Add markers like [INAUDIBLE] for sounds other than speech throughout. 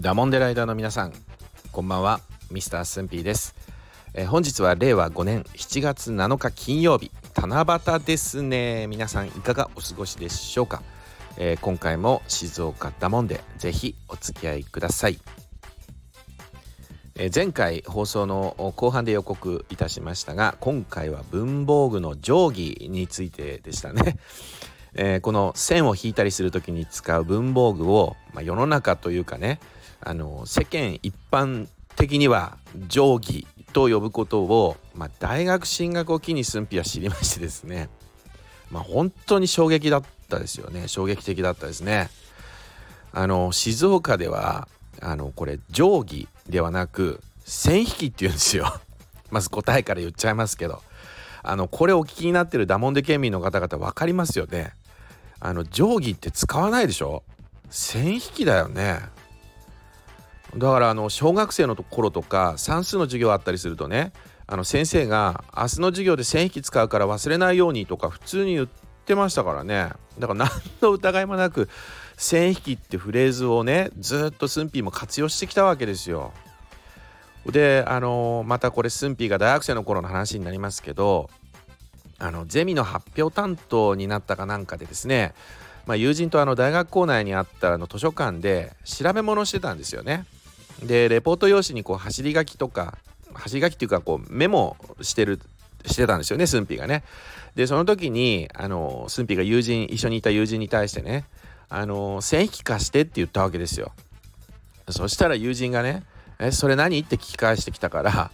ダモンデライダーの皆さんこんばんは。ミスタースンピーです、えー、本日は令和5年7月7日金曜日。七夕ですね。皆さんいかがお過ごしでしょうか、えー、今回も静岡ダモンでぜひお付き合いください。え前回放送の後半で予告いたしましたが今回は文房具の定規についてでしたね。[LAUGHS] えー、この線を引いたりする時に使う文房具を、まあ、世の中というかねあの世間一般的には定規と呼ぶことを、まあ、大学進学を機に駿府は知りましてですね。まあ本当に衝撃だったですよね。衝撃的だったですね。あの静岡ではあのこれ定規ではなく線引きっていうんですよ。[LAUGHS] まず答えから言っちゃいますけど。あのこれお聞きになってるダモンデ県民の方々分かりますよね。あの定規って使わないでしょ？線引きだよね。だからあの小学生の頃とか算数の授業あったりするとねあの先生が明日の授業で線引き使うから忘れないようにとか普通に言ってましたからねだから何の疑いもなく線引きってフレーズをねずっとスンピーも活用してきたわけですよ。であのまたこれスンピーが大学生の頃の話になりますけどあのゼミの発表担当になったかなんかでですね、まあ、友人とあの大学校内にあったあの図書館で調べ物をしてたんですよね。でレポート用紙にこう走り書きとか走り書きっていうかこうメモしてるしてたんですよねスンピがね。でその時にあのスンピが友人一緒にいた友人に対してねあの線引き貸してって言ったわけですよ。そしたら友人がね「えそれ何?」って聞き返してきたから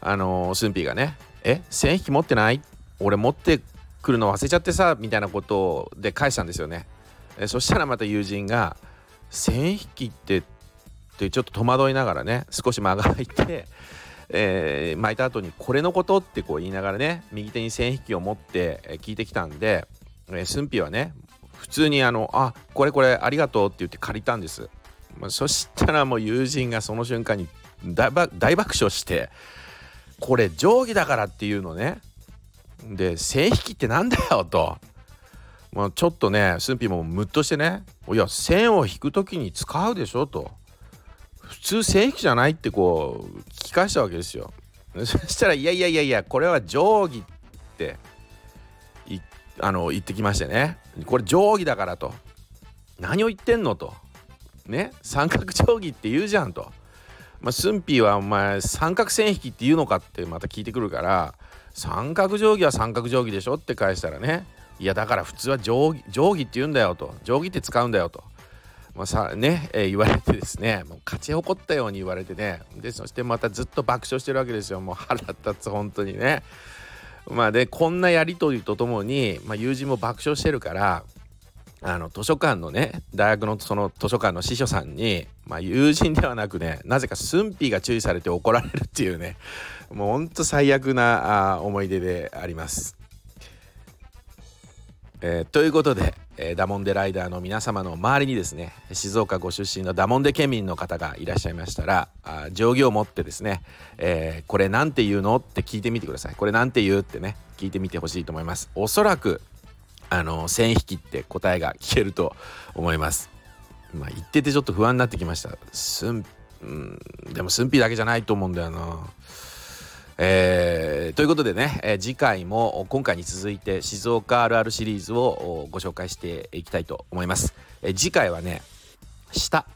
あのスンピがね「え線引き持ってない?」俺持ってくるの忘れちゃってさみたいなことで返したんですよね。えそしたらまた友人が「線引きって」ってちょっと戸惑いながらね少し間が空いて、[LAUGHS] えー、巻いた後に「これのこと?」ってこう言いながらね右手に線引きを持って聞いてきたんで、えー、駿府はね普通にあの「あこれこれありがとう」って言って借りたんです。ま、そしたらもう友人がその瞬間に大爆笑して「これ定規だから」っていうのねで線引きってなんだよと。まあ、ちょっとね駿府もムッとしてねいや線を引く時に使うでしょと普通線引きじゃないってこう聞き返したわけですよ。[LAUGHS] そしたらいやいやいやいやこれは定規ってあの言ってきましてね。これ定規だからと。何を言ってんのと。ね？三角定規って言うじゃんと。まあ駿府はお前三角線引きって言うのかってまた聞いてくるから三角定規は三角定規でしょって返したらね。いやだから普通は定規定規って言うんだよと。定規って使うんだよと、まあ、さね、えー、言われてですねもう勝ち誇ったように言われてねでそしてまたずっと爆笑してるわけですよ。もう腹立つ本当にね。まあでこんなやり取りとともに、まあ、友人も爆笑してるからあの図書館のね大学のその図書館の司書さんに、まあ、友人ではなくねなぜか駿府が注意されて怒られるっていうね。もうほんと最悪なあ思い出であります。えー、ということで、えー、ダモンデライダーの皆様の周りにですね静岡ご出身のダモンデ県民の方がいらっしゃいましたらあ定規を持ってですね、えー、これなんて言うの？って聞いてみてください。これなんて言う？ってね聞いてみてほしいと思います。おそらくあの線引きって答えが聞けると思います。まあ言っててちょっと不安になってきました。すん、うん、でも寸否だけじゃないと思うんだよな。えー、ということでね、えー、次回も今回に続いて静岡あるあるシリーズをご紹介していきたいと思います、えー、次回はね舌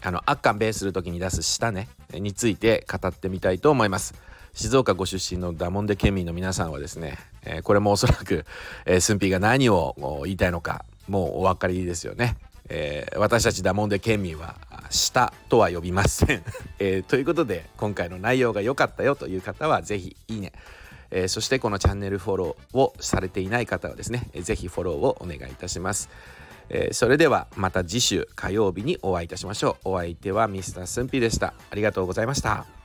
あのアッカンベーする時に出す舌ねについて語ってみたいと思います。静岡ご出身のダモンデ県民の皆さんはですね、え、これもおそらく、えー、スンピーが何を言いたいのかもうお分かりですよね、えー、私たちダモンデ県民は下とは呼びません [LAUGHS] えー、ということで今回の内容が良かったよという方は是非いいねえー、そしてこのチャンネルフォローをされていない方はですね、是非フォローをお願いいたします。えー、それではまた次週火曜日にお会いいたしましょう。お相手はミスタースンピでした。ありがとうございました。